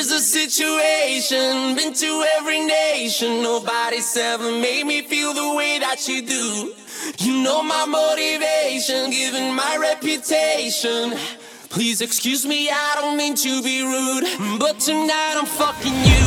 Here's the situation, been to every nation. Nobody's ever made me feel the way that you do. You know my motivation, given my reputation. Please excuse me, I don't mean to be rude, but tonight I'm fucking you.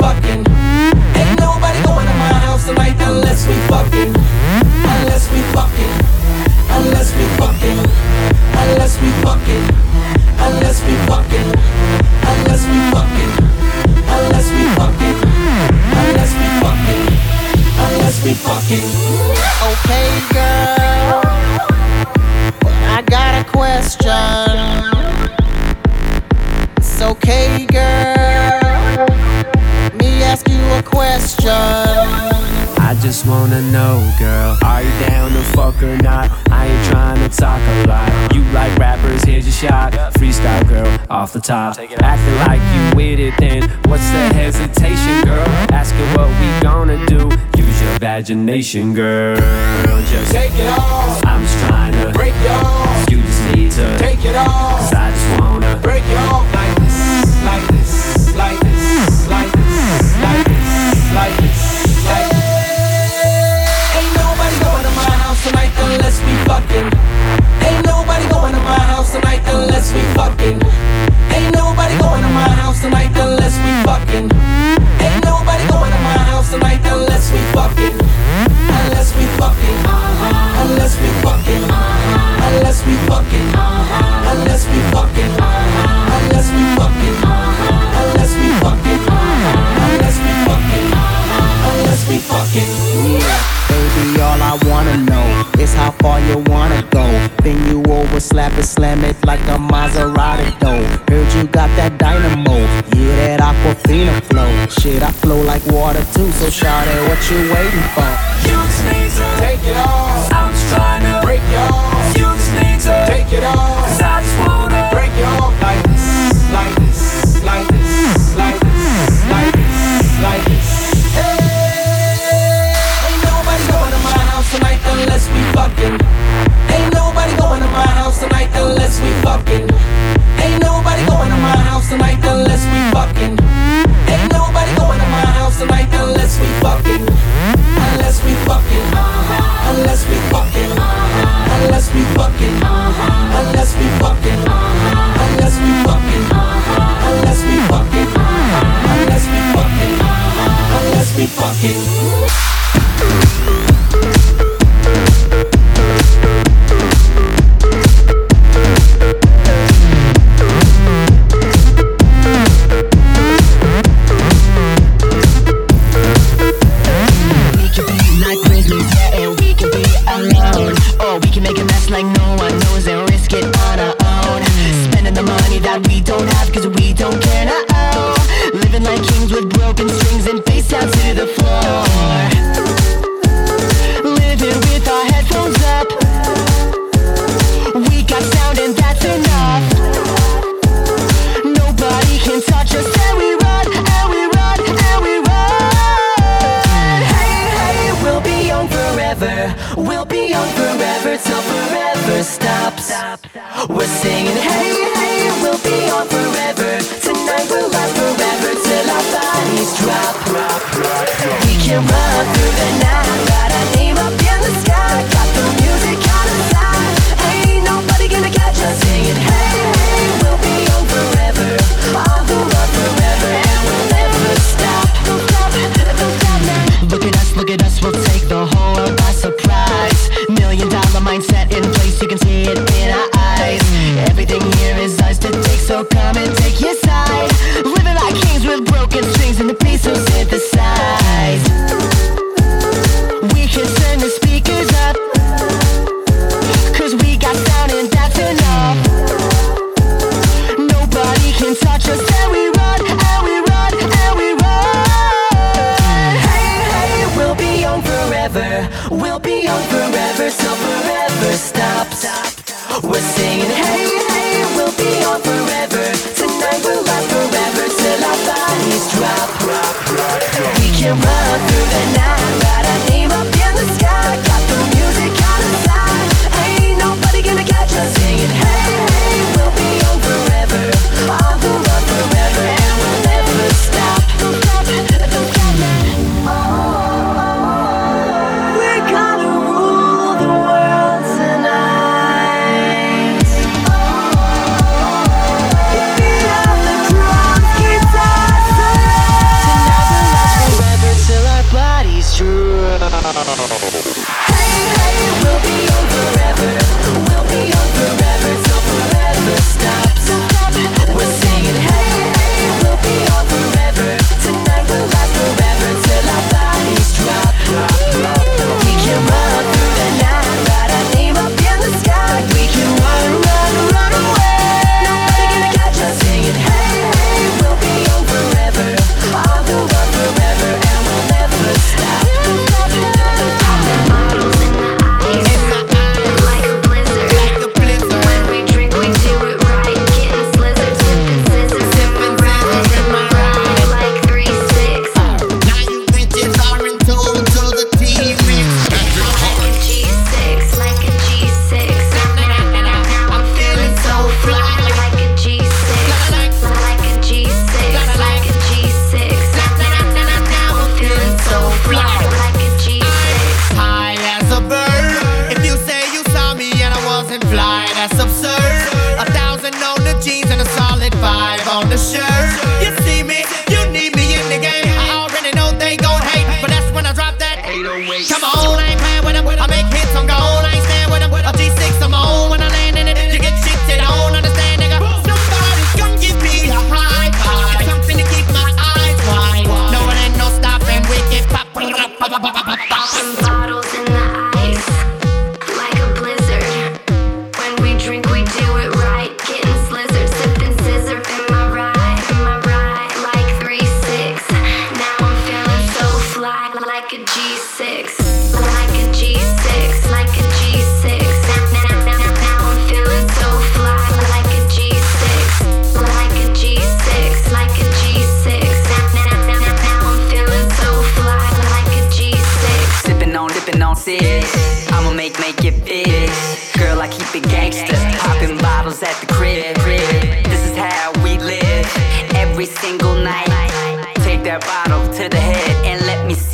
fucking. Ain't nobody going to my house tonight unless we fucking. Unless we fucking. Unless we fucking. Unless we fucking. Unless we fucking. Unless we fucking. Unless we fucking. Unless we fucking. Unless we fucking. Okay, girl. I got a question. It's okay, question. I just wanna know, girl, are you down to fuck or not? I ain't trying to talk a lot. You like rappers, here's your shot. Freestyle, girl, off the top. Acting like you with it, then what's the hesitation, girl? Asking what we gonna do. Use your imagination, girl. Just take it off. I'm just trying to break it off. You just need to take it off. house tonight unless we fucking. Ain't nobody going to my house tonight unless we fucking. Ain't nobody going to my house tonight unless we fucking. Unless we fucking. Unless we fucking. Unless we fucking. Unless we fucking. Unless we fucking. shit, I flow like water too. So shout out what you waiting for. You wide awake. Come on, I ain't playing with them. I make hits on goal, I ain't staying with them. A G6, I'm on when I land in it. You get shit shifted on, understand, nigga. Somebody come give me a high five. Something to keep my eyes wide. No, it ain't no stopping. We get pop, pop, pop, pop, pop, pop.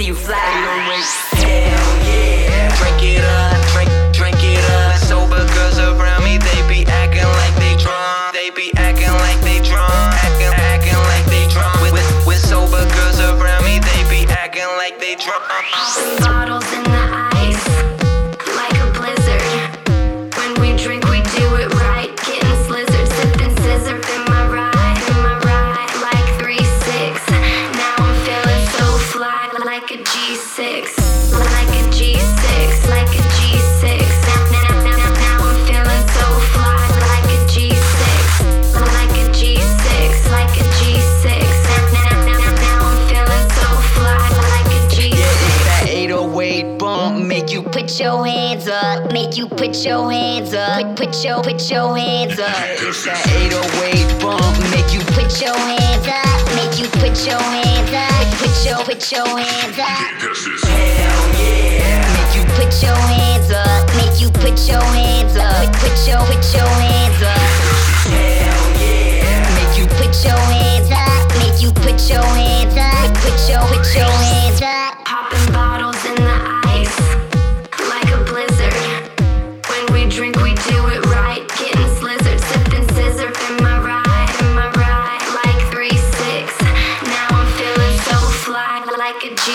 you fly. put your hands up. Put, your put your hands up. It's that 808 bump, make you put your hands up. Make you put your hands up. Put your put your hands up. Hell yeah. Make you put your hands up. Make you put your hands up. Put, put your put your hands up. Hell yeah. Make you put your hands up. Make you put your hands up. Put your put your hands up.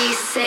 He said.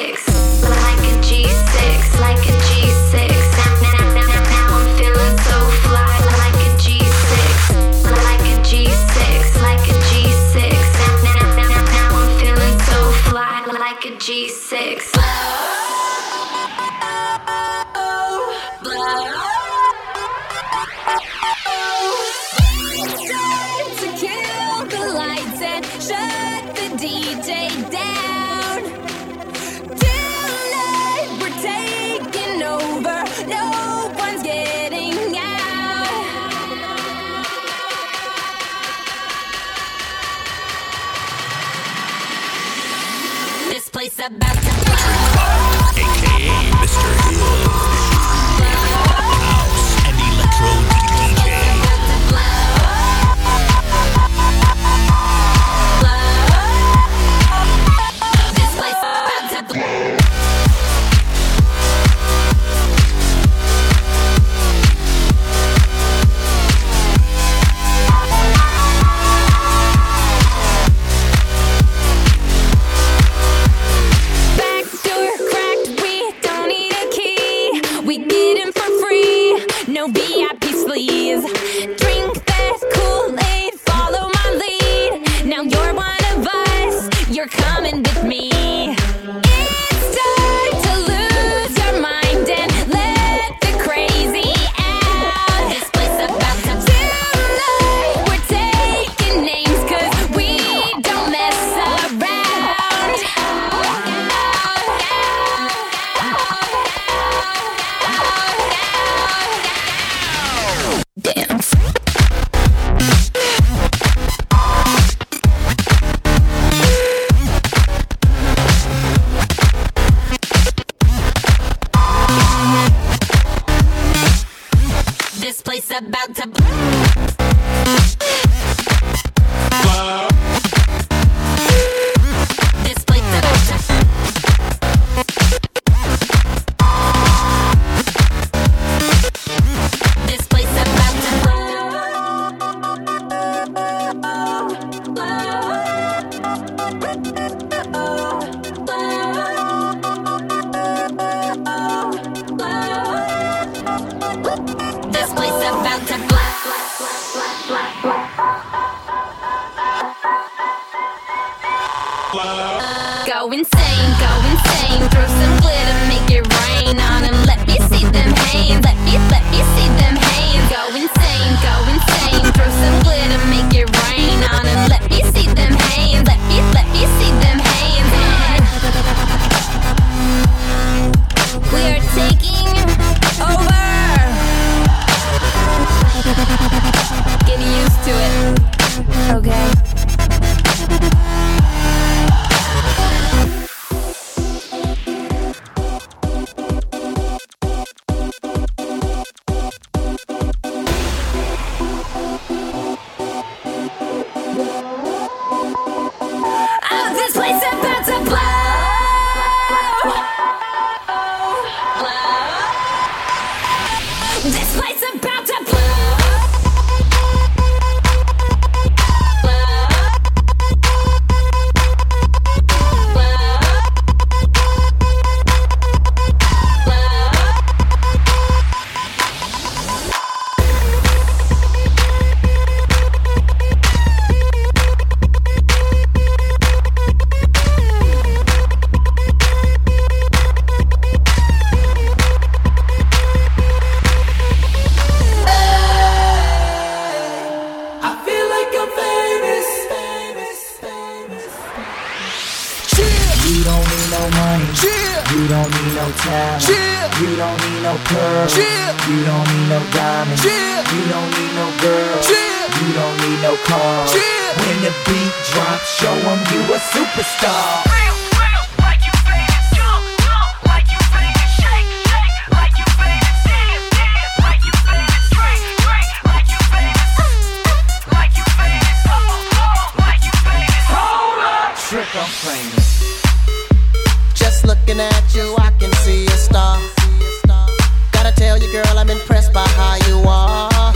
tell you, girl, I'm impressed by how you are.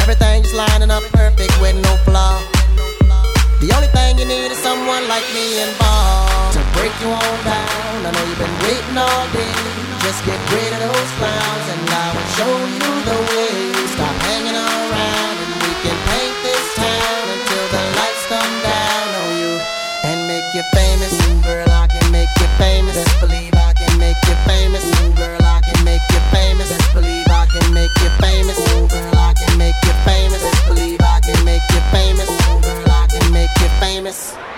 Everything's lining up perfect with no flaw. The only thing you need is someone like me involved to break you all down. I know you've been waiting all day. Just get rid of those clowns, and I will show you the way. Stop hanging on.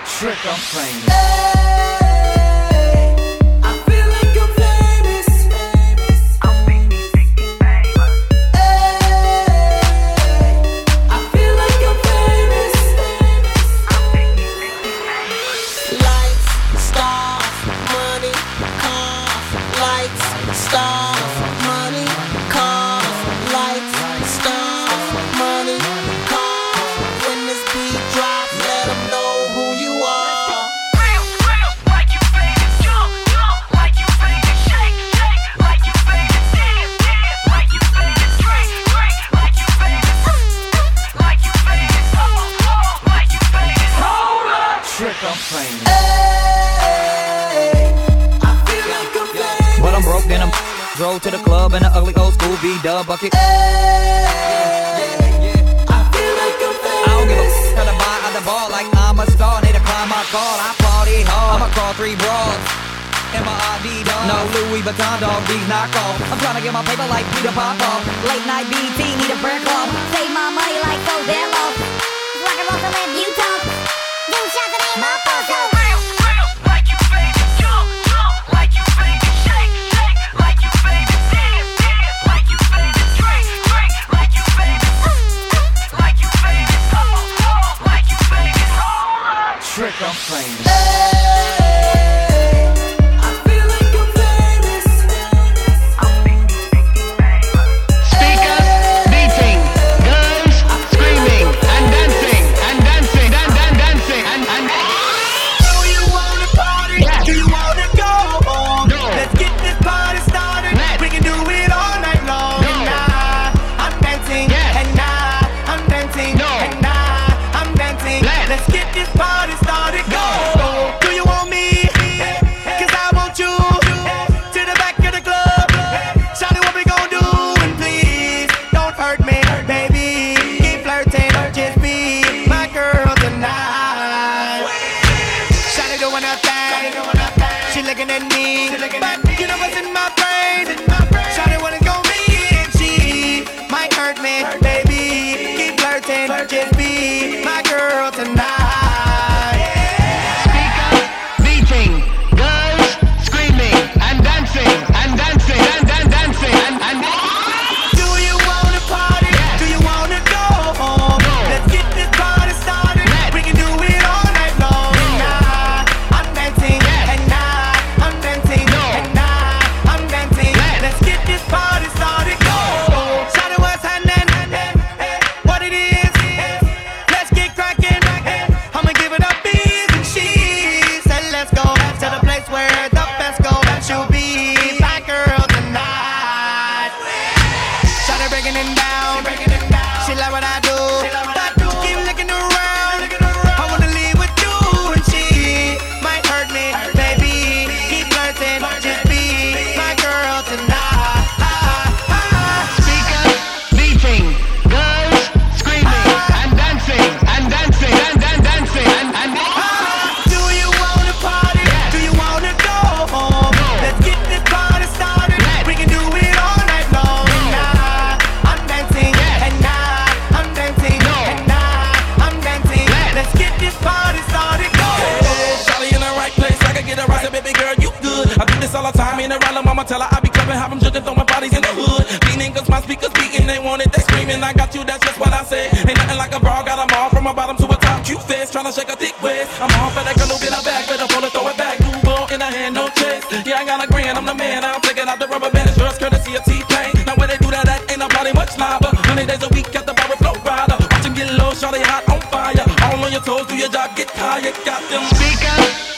trick I'm playing. Tired. Got them beating,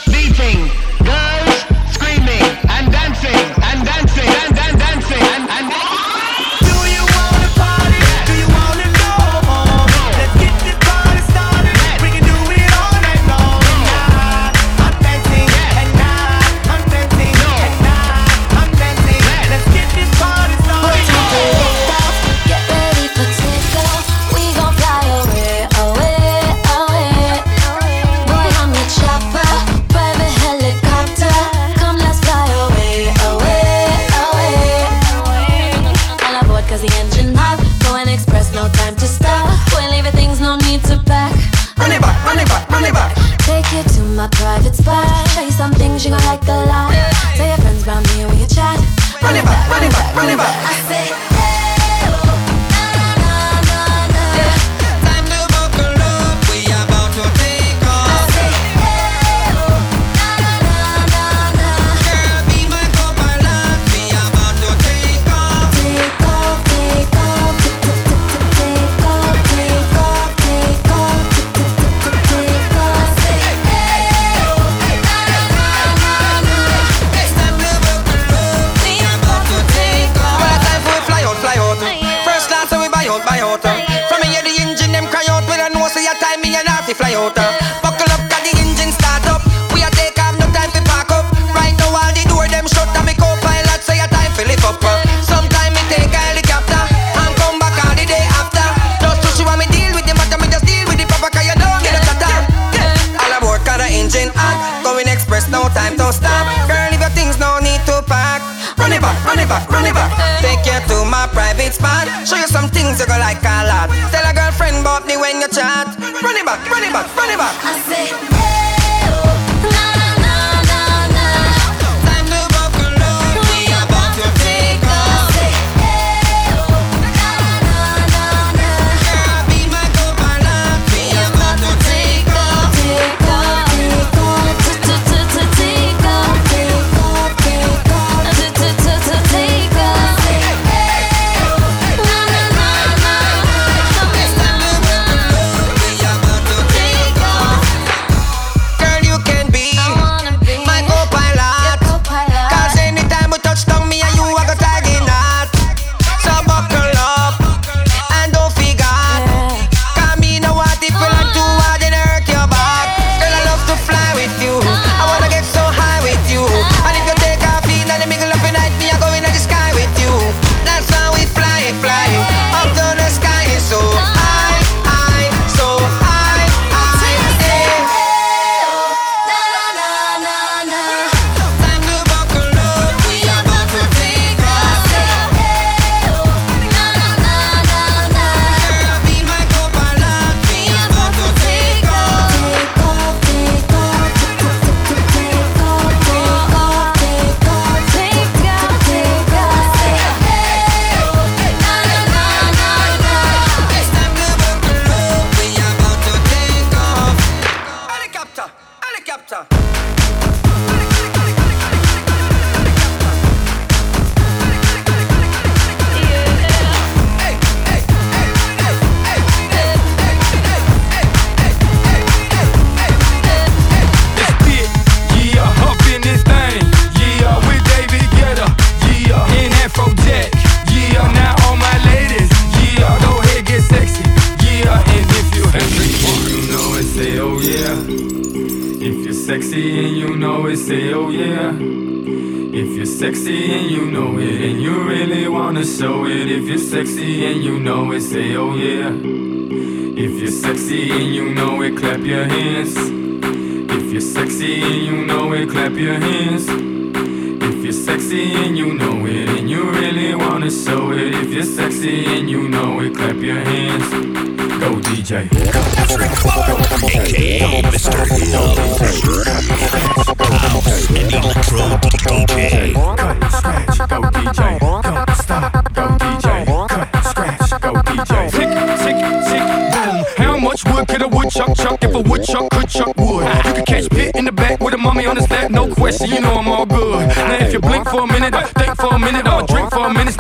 a woodchuck could chuck wood. You can catch Pit in the back with a mummy on his lap, no question, you know I'm all good. Now if you blink for a minute, or think for a minute, or drink for a minute,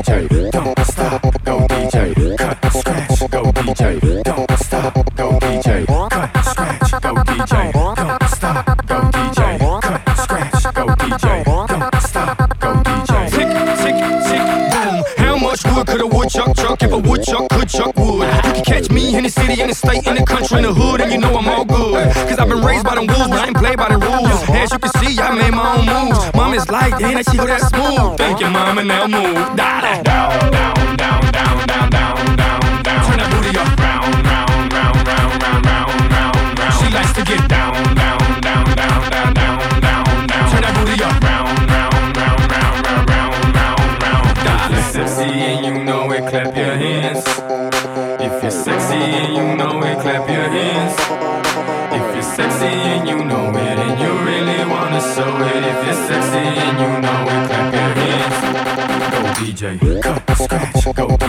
DJ, don't stop, go DJ, cut, scratch, go DJ, don't stop, go DJ, cut, scratch, go DJ, don't stop, go DJ, cut, scratch, go DJ, don't stop, go DJ. Tick, tick, tick, boom. How much wood could a woodchuck chuck if a woodchuck could chuck wood? You can catch me in the city, in the state, in the country, in the hood, and you know I'm all good. Cause I've been raised by them wolves, but I ain't played by the rules. As you can see, I made my own moves. Mom is like, damn, that she go that smooth. Thank you, mama, now move. Down, down, down, down, down, down, down,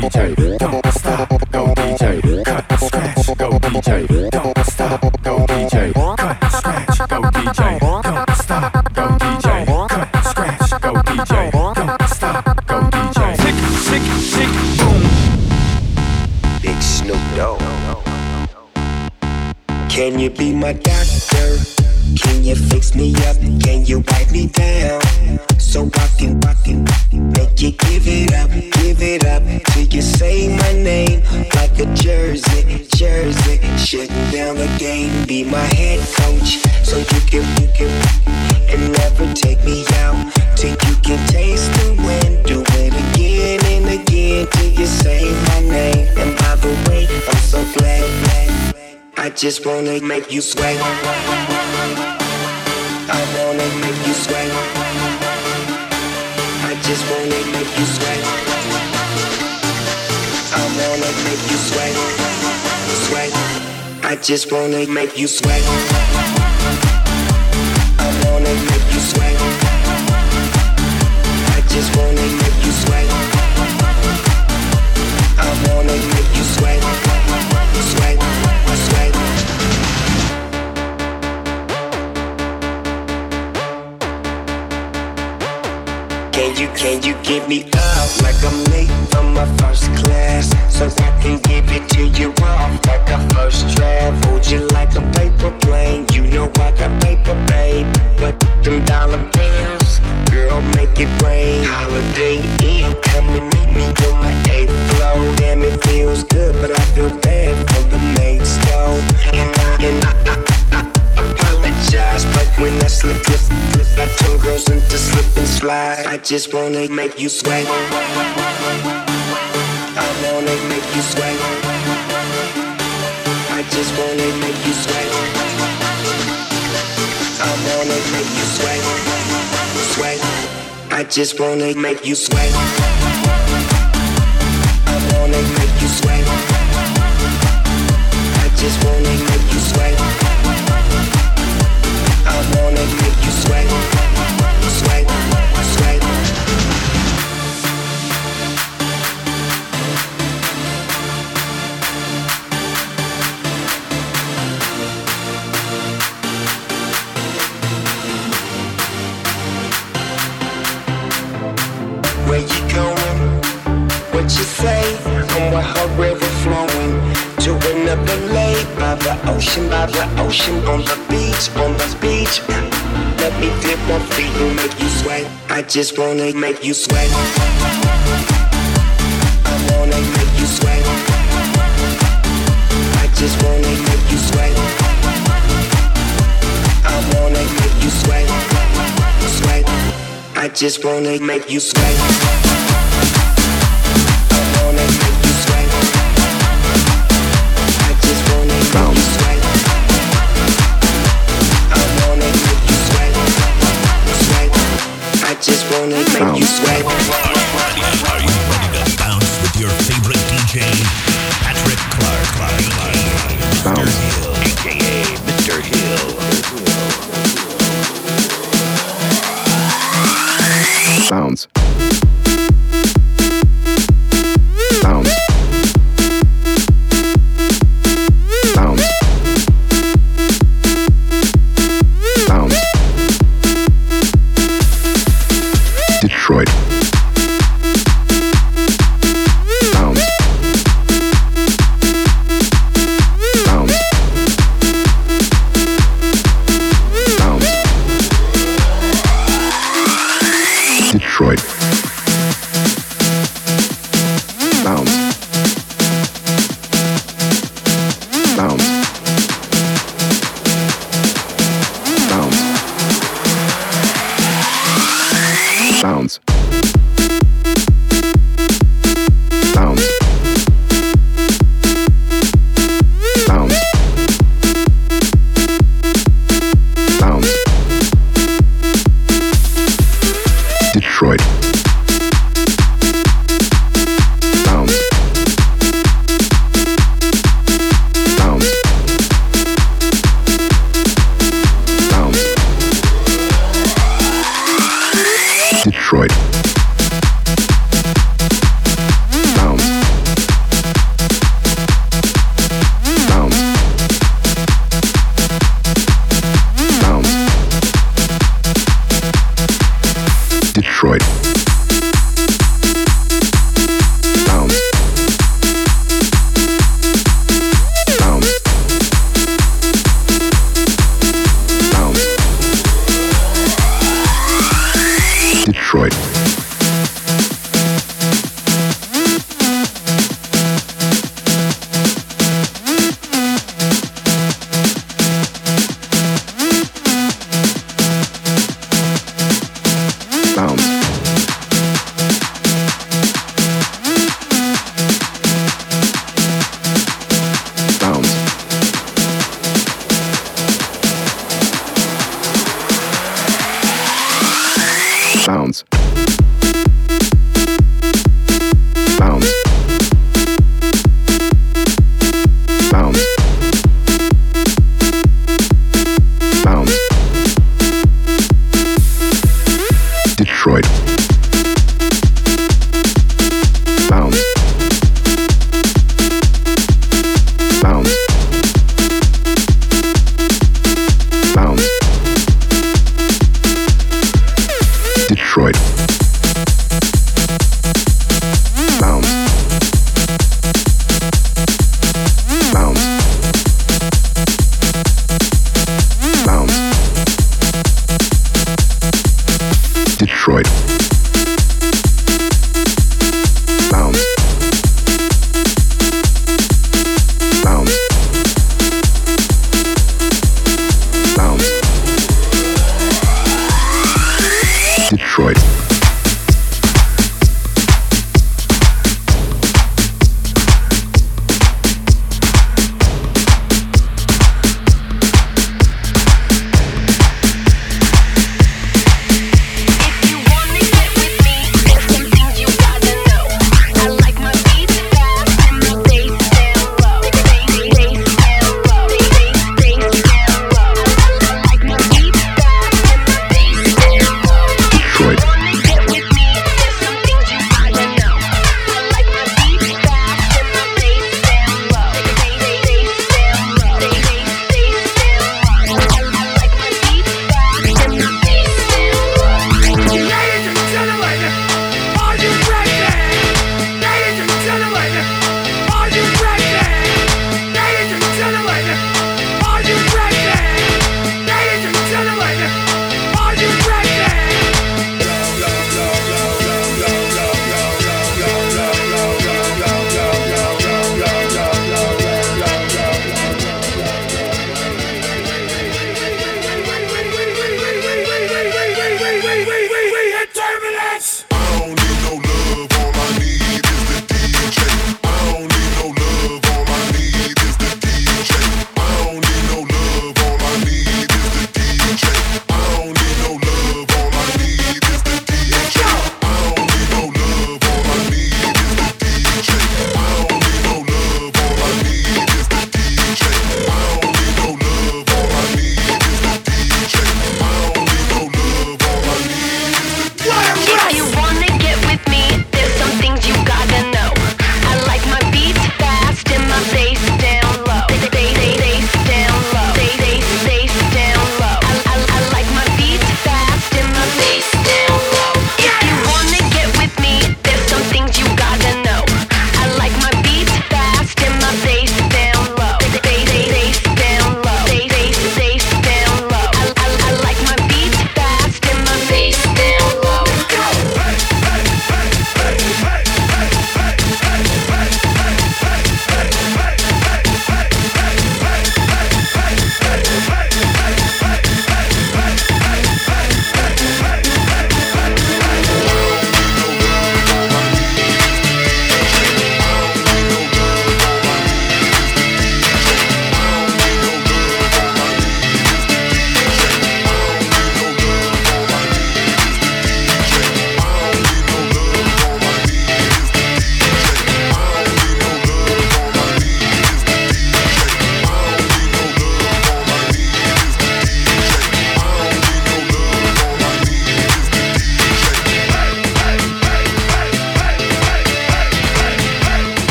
DJ. Come. Just wanna make you sweat. I wanna make you sweat. I just wanna make you sweat. I wanna make you sweat. Sweat. I just wanna make you sweat. I wanna make you sweat. I just wanna give me up like I'm late from my first class? So I can give it to you off like a first draft. Hold you like a paper plane. You know I got paper, babe. But them dollar bills, girl, make it rain. Holiday Inn, come and meet me on my eighth floor. Damn, it feels good, but I feel bad for the mates, though. And I, and I, I, when I slip, slip, slip, I turn girls into slip and slide. I just wanna make you sweat. I wanna make you sweat. I just wanna make you sweat. I wanna make you sweat. Sweat. I just wanna make you sweat. I wanna make you sweat. I just wanna make you sweat. Ocean, by the ocean, on the beach, on the beach. Let me dip my feet and make you sweat. I just wanna make you sweat. I wanna make you sweat. I just wanna make you sweat. I wanna make you sweat. Sweat. I just wanna make you sweat.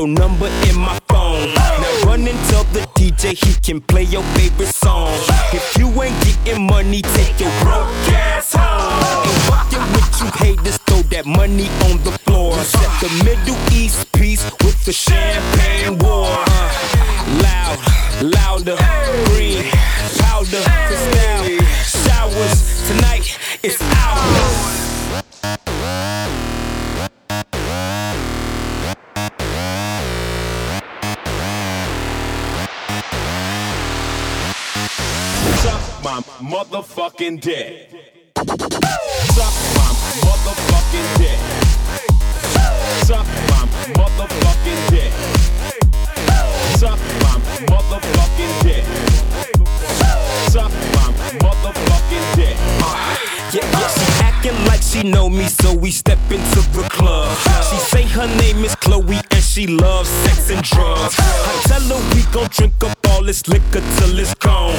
Your number in my phone. Now run and tell the DJ he can play your favorite song. If you ain't getting money, take your broke ass home. Ain't fucking with you haters, throw that money on the floor. Set the Middle East peace with the champagne motherfucking dick. Suck my motherfucking dick. Suck my motherfucking dick. Suck my motherfucking dick. Suck my motherfucking dick. Yeah, yeah, she acting like she know me, so we step into the club. She say her name is Chloe and she loves sex and drugs. I tell her we gon' drink up all this liquor till it's gone.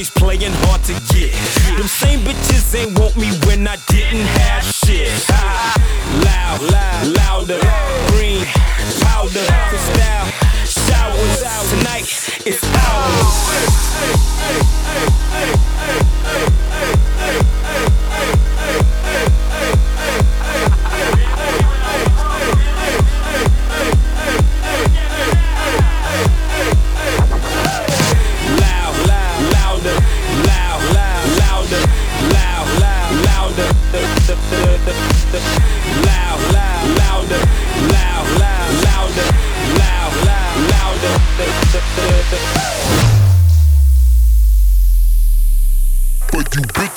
Always playing hard to get. Them same bitches ain't want me when I didn't have shit. Ah, loud, loud,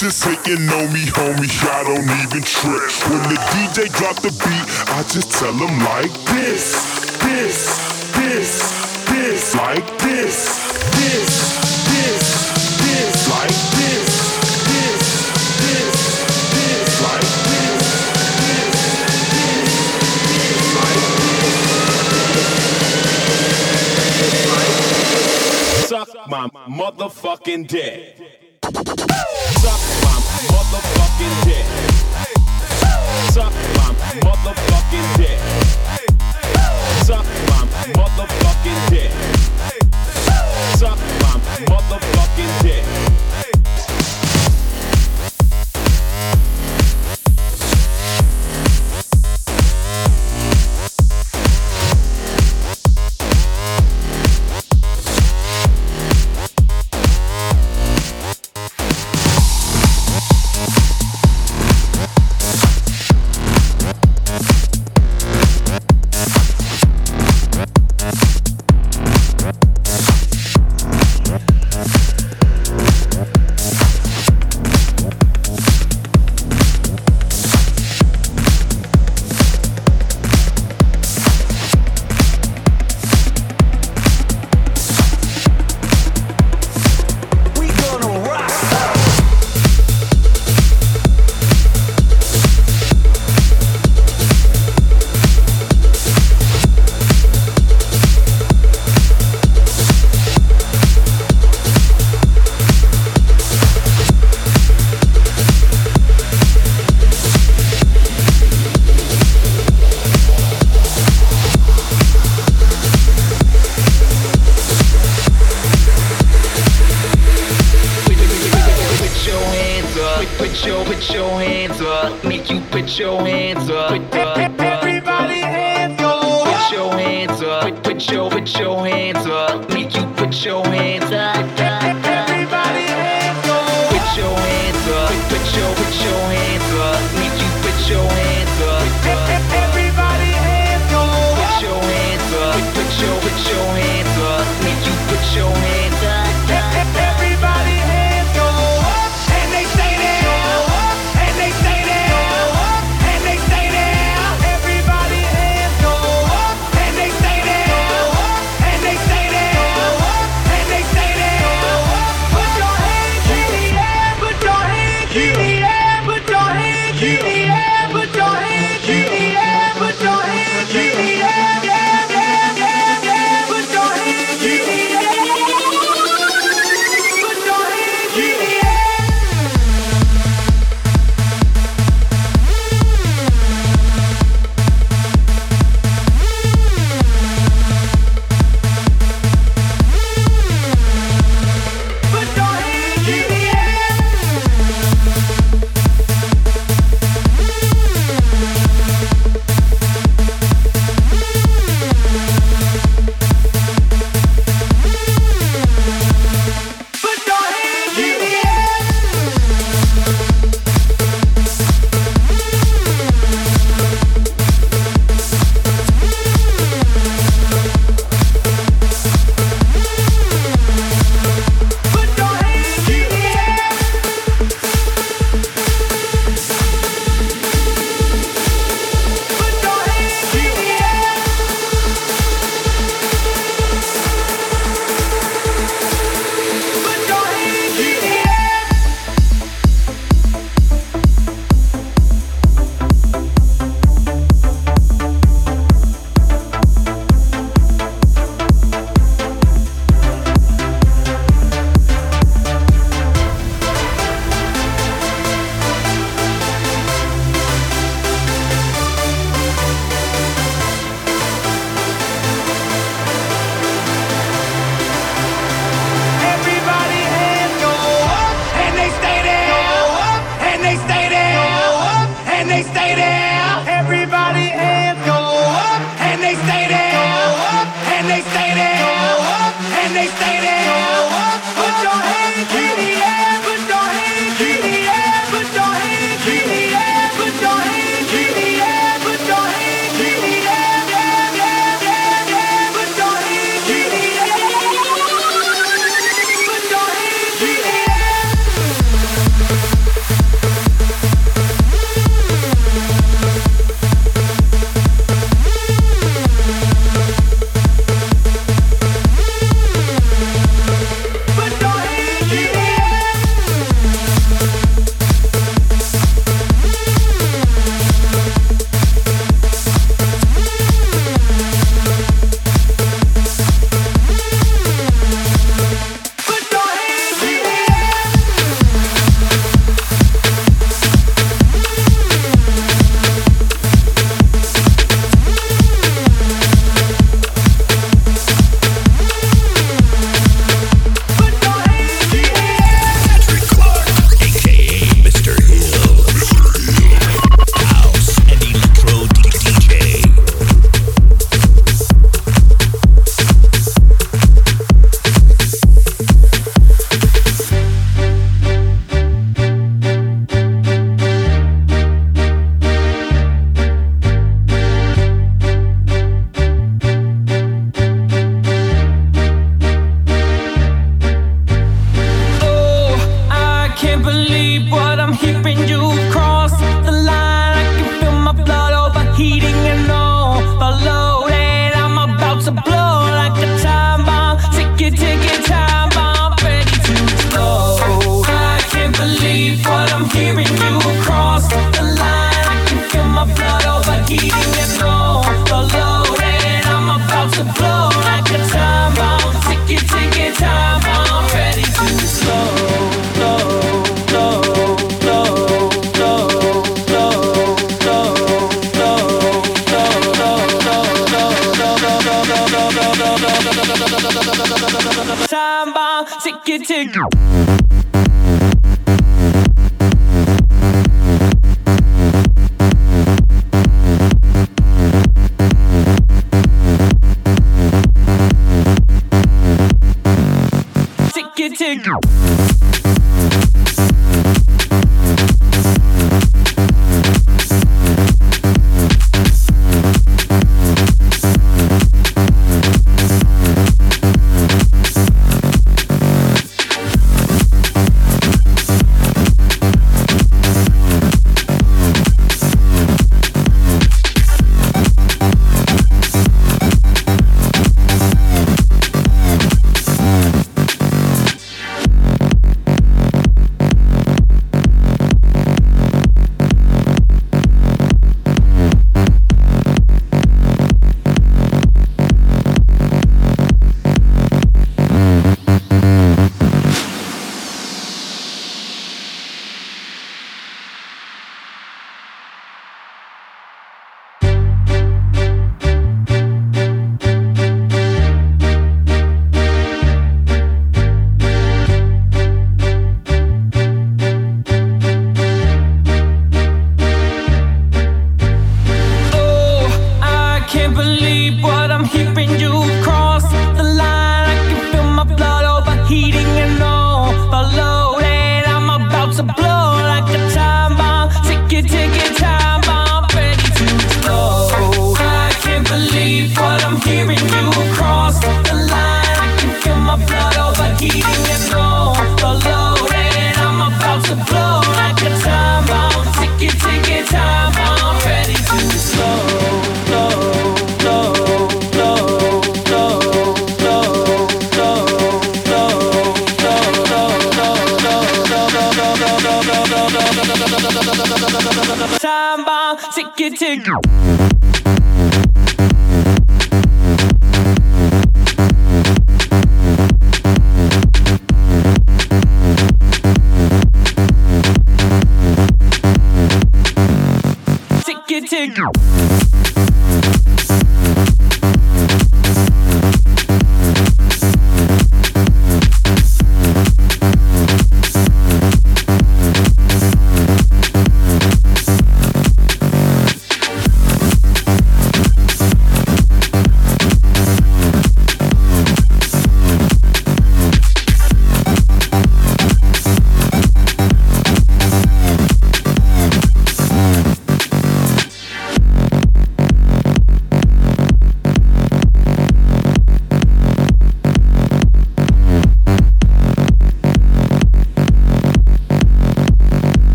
bitches hating on me, homie, I don't even trip. When the DJ drop the beat, I just tell them like this, this, this, this, like this, this, this, Like this, this, this this like this, this, this, this, this like this, this, Suck my motherfucking dick. Suck my motherfucking dick. Suck my motherfucking dick.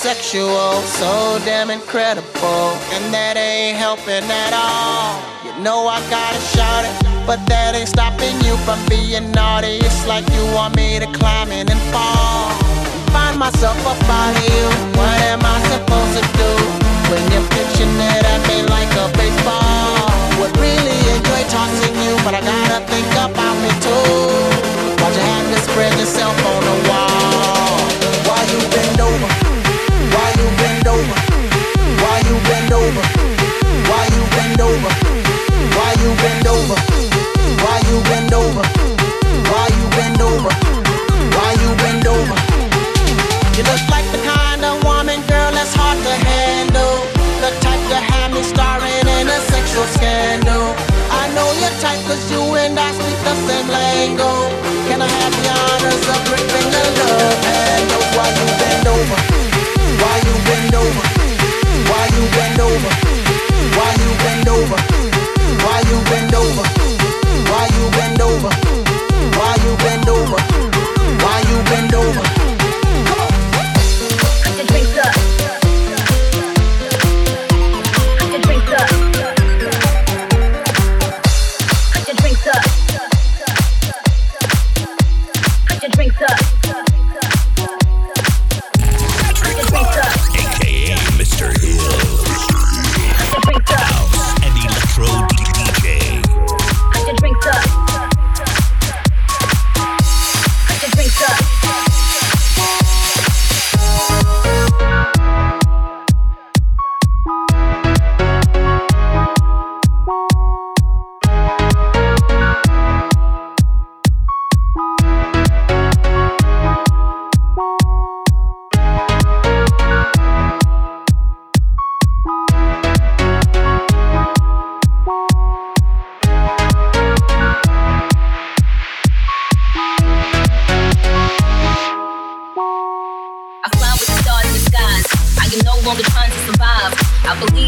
sexual, so damn incredible, and that ain't helping at all. You know I gotta shout it, but that ain't stopping you from being naughty. It's like you want me to climb in and fall. Find myself up out of you. What am I supposed to do when you're pitching it at me like a baseball? Would really enjoy tossing you, but I gotta think about me too. Why'd you have to spread yourself on the wall? Why you bend over? Why you bend over? Why you bend over? Why you bend over? Why you bend over? Why you bend over? Why you bend over? Why you bend over? You look like the kind of woman, girl, that's hard to handle. The type to have me starring in a sexual scandal. I know your type, cause you and I speak the same lingo. Can I have the honors of gripping the love handle? Oh, why you bend over? Why you bend over? Why you bend over? Why you bend over? Why you bend over? Why you bend over? Why you bend over? Why you bend over?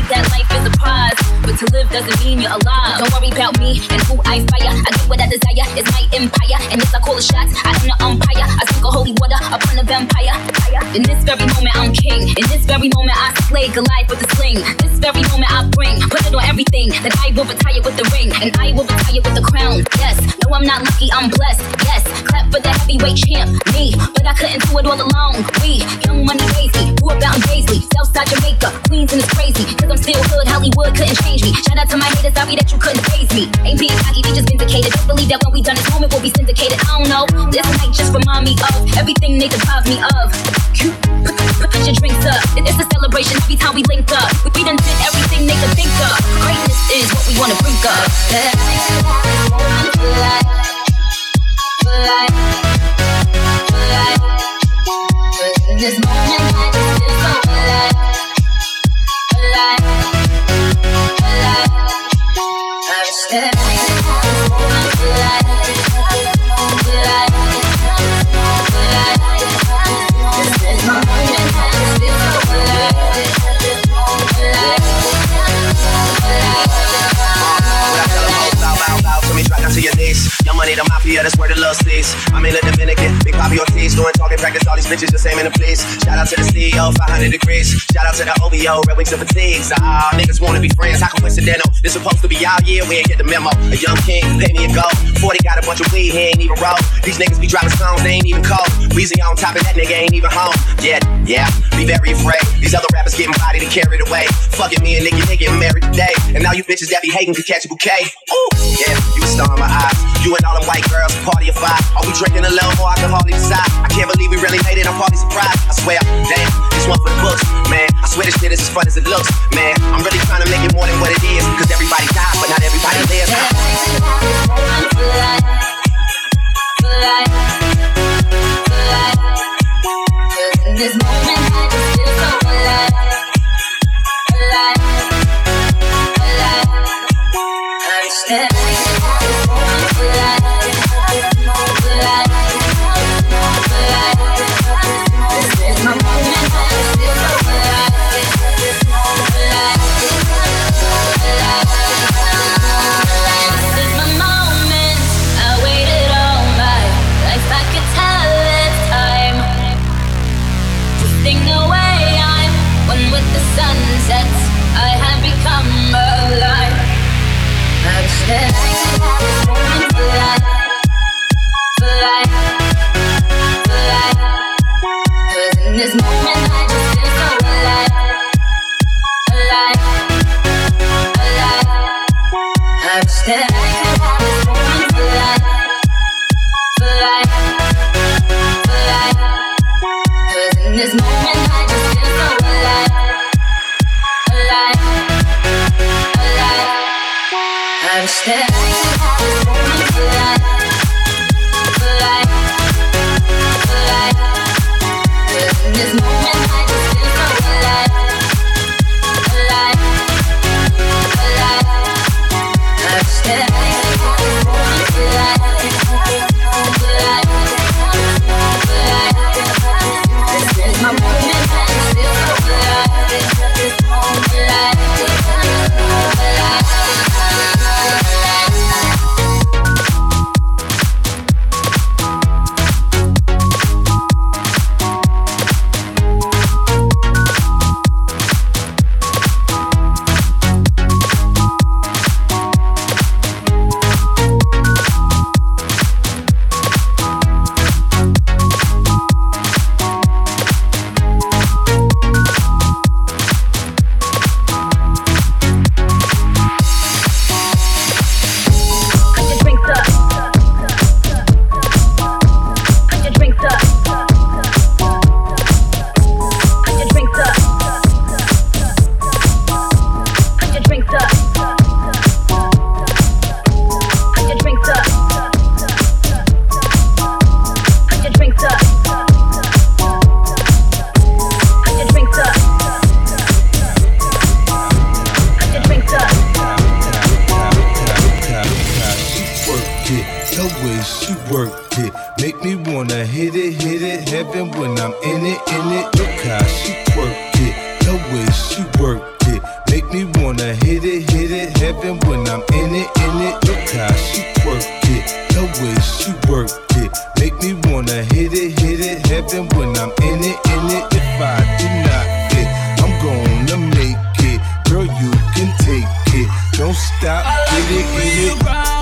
That life is a prize, but to live doesn't mean you're alive. Don't worry about me and who I fire. I get what I desire, it's my empire. And yes, I call the shots, I am the umpire. I sprinkle holy water upon a vampire. In this very moment, I'm king. In this very moment, I slay Goliath with a sling. This very moment, I bring, put it on everything. That I will retire with the ring, and I will retire with the crown. Yes, no, I'm not lucky, I'm blessed. Yes, clap for the heavyweight champ, me. But I couldn't do it all alone. We, young money crazy, grew up out in Paisley, Southside Jamaica, Queens, and it's crazy. Cause I'm still hood, Hollywood couldn't change me. Shout out to my haters, sorry that you couldn't phase me. Ain't being cocky, we just vindicated. Don't believe that when we done this moment, we'll be syndicated. I don't know. This might just remind me of everything they deprive me of. Put, your drinks up. It's a celebration every time we link up. We, done did everything they could think of. Greatness is what we wanna bring up. This moment Yeah. Money, the mafia, that's where the love stays. I'm in the Dominican, big Poppy Ortiz, doing talking practice. All these bitches the same in the place. Shout out to the CEO, 500 degrees. Shout out to the OVO, Red Wings and Fatigues. Ah, niggas wanna be friends, how coincidental? This supposed to be our year, we ain't get the memo. A young king, pay me a go. 40 got a bunch of weed, he ain't even roll. These niggas be dropping songs, they ain't even cold. Weezy on top of that nigga ain't even home. Yeah, yeah, be very afraid. These other rappers getting bodied and carried away. Fucking me and Nicky, they getting married today. And now you bitches that be hating could catch a bouquet. Ooh, yeah, you a star in my eyes. You and all them white girls, party of five. Are we drinking a little more? I can hardly decide. I can't believe we really made it. I'm party surprised. I swear, damn, this one for the books, man. I swear this shit is as fun as it looks, man. I'm really trying to make it more than what it is. Cause everybody dies, but not everybody lives. This moment I just feel so alive, The way she worked it. Make me wanna hit it, hit it. Heaven when I'm in it, in it. Look how she worked it. The way she worked it. Make me wanna hit it, hit it. Heaven when I'm in it, in it. Look how she worked it. The way she worked it. Make me wanna hit it, hit it. Heaven when I'm in it, in it. If I do not fit, I'm gonna make it. Girl, you can take it. Don't stop, get it, get it.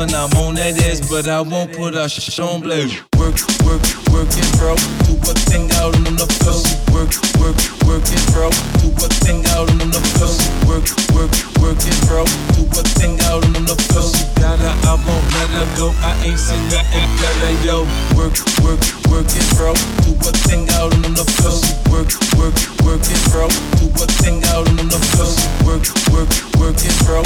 When I'm on that ass, but I won't put our sh on blast. Work, work, work it, bro. Do a thing out on the floor. Work, work, work it, bro. Do a thing out on the floor. Work, work, work it, bro. Do a thing out on the floor. Got her, I won't let her go. I ain't seen nothing better, yo. Work, work, work it, bro. Do a thing out on the floor. Work, work, work it, bro. Do a thing out on the floor. Work, work, work it, bro.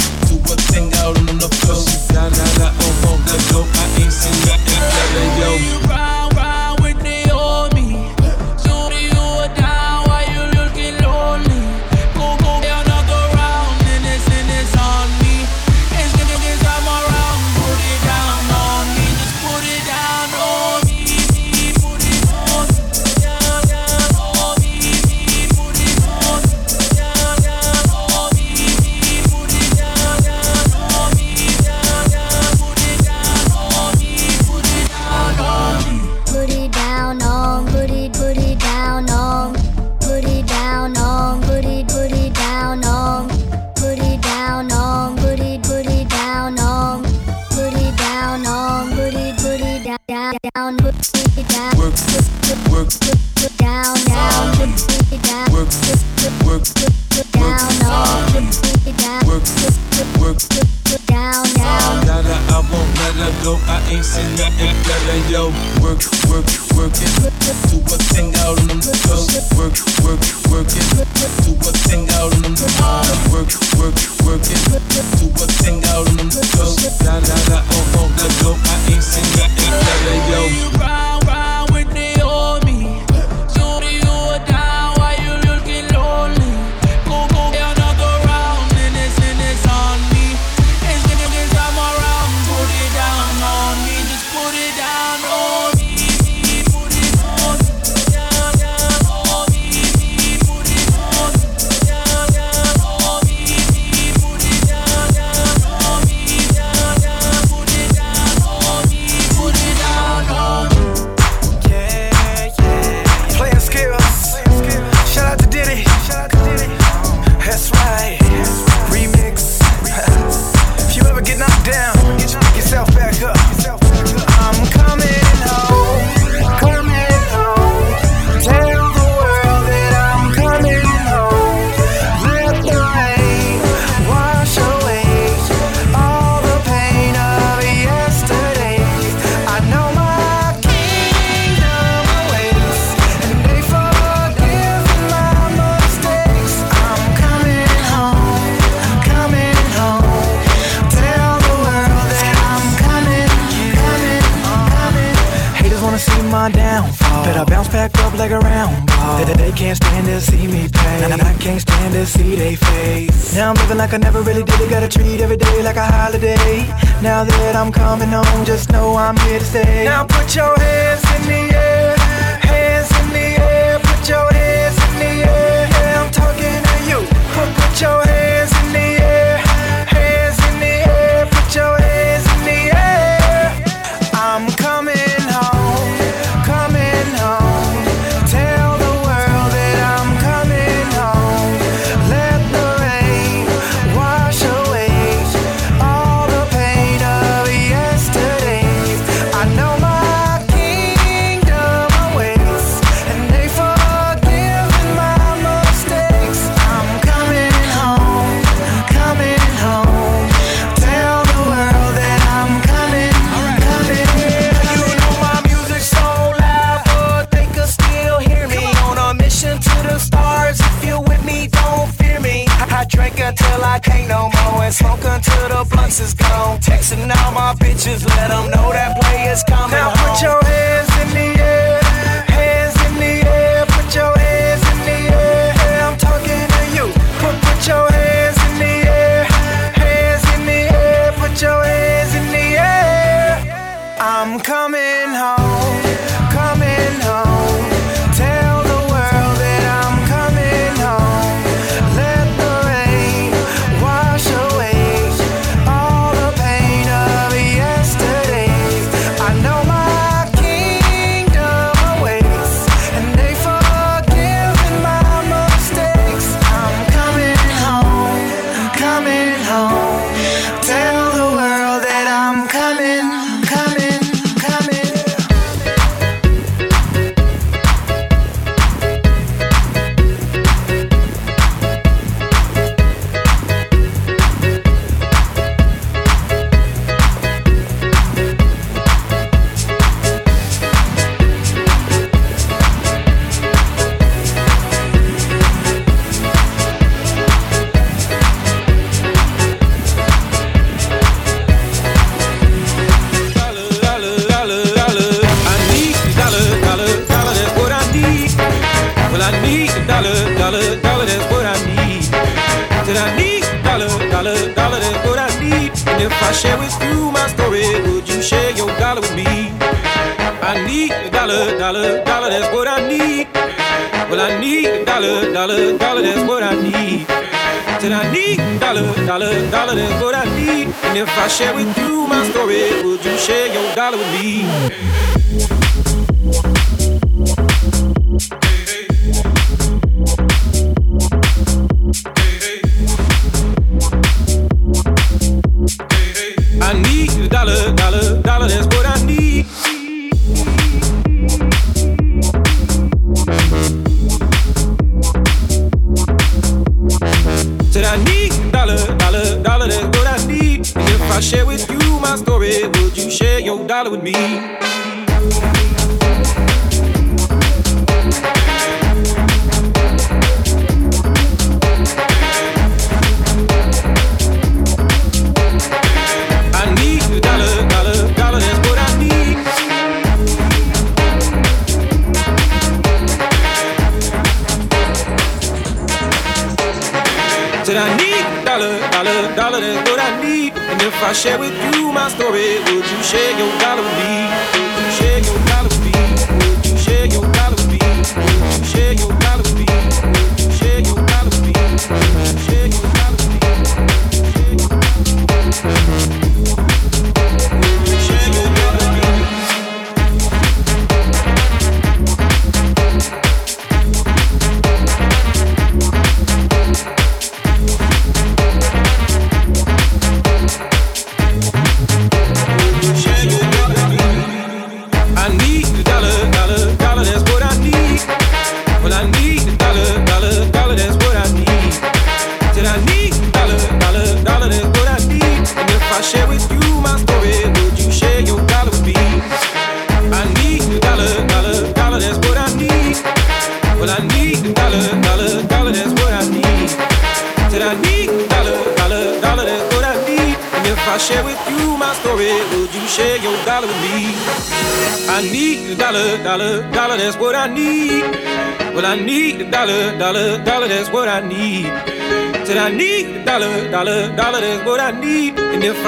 Down, down, put it down, work, work, put down, down, put it down, work, work, put down on, put it down, work, work. put down, down. Got her, I won't let her go. I ain't seen nothing better, yo. Work, work, work it. Do a thing out on the floor. Work, work, work it. Do a thing out on the floor. Work, work, work it. Do a thing out on the floor. Like I never really did it. Gotta treat every day like a holiday. Now that I'm coming home, just know I'm here to stay. Now put your hands in the air,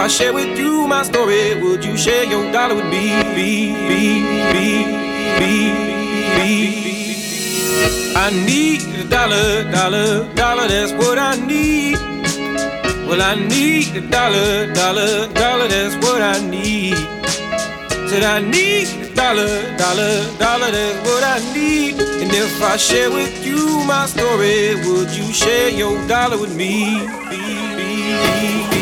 I share with you my story, would you share your dollar with me? Be, be, be, be, be. I need a dollar, dollar, dollar, that's what I need. Well, I need a dollar, dollar, dollar, that's what I need. Said I need a dollar, dollar, dollar, that's what I need. And if I share with you my story, would you share your dollar with me? Be, be, be.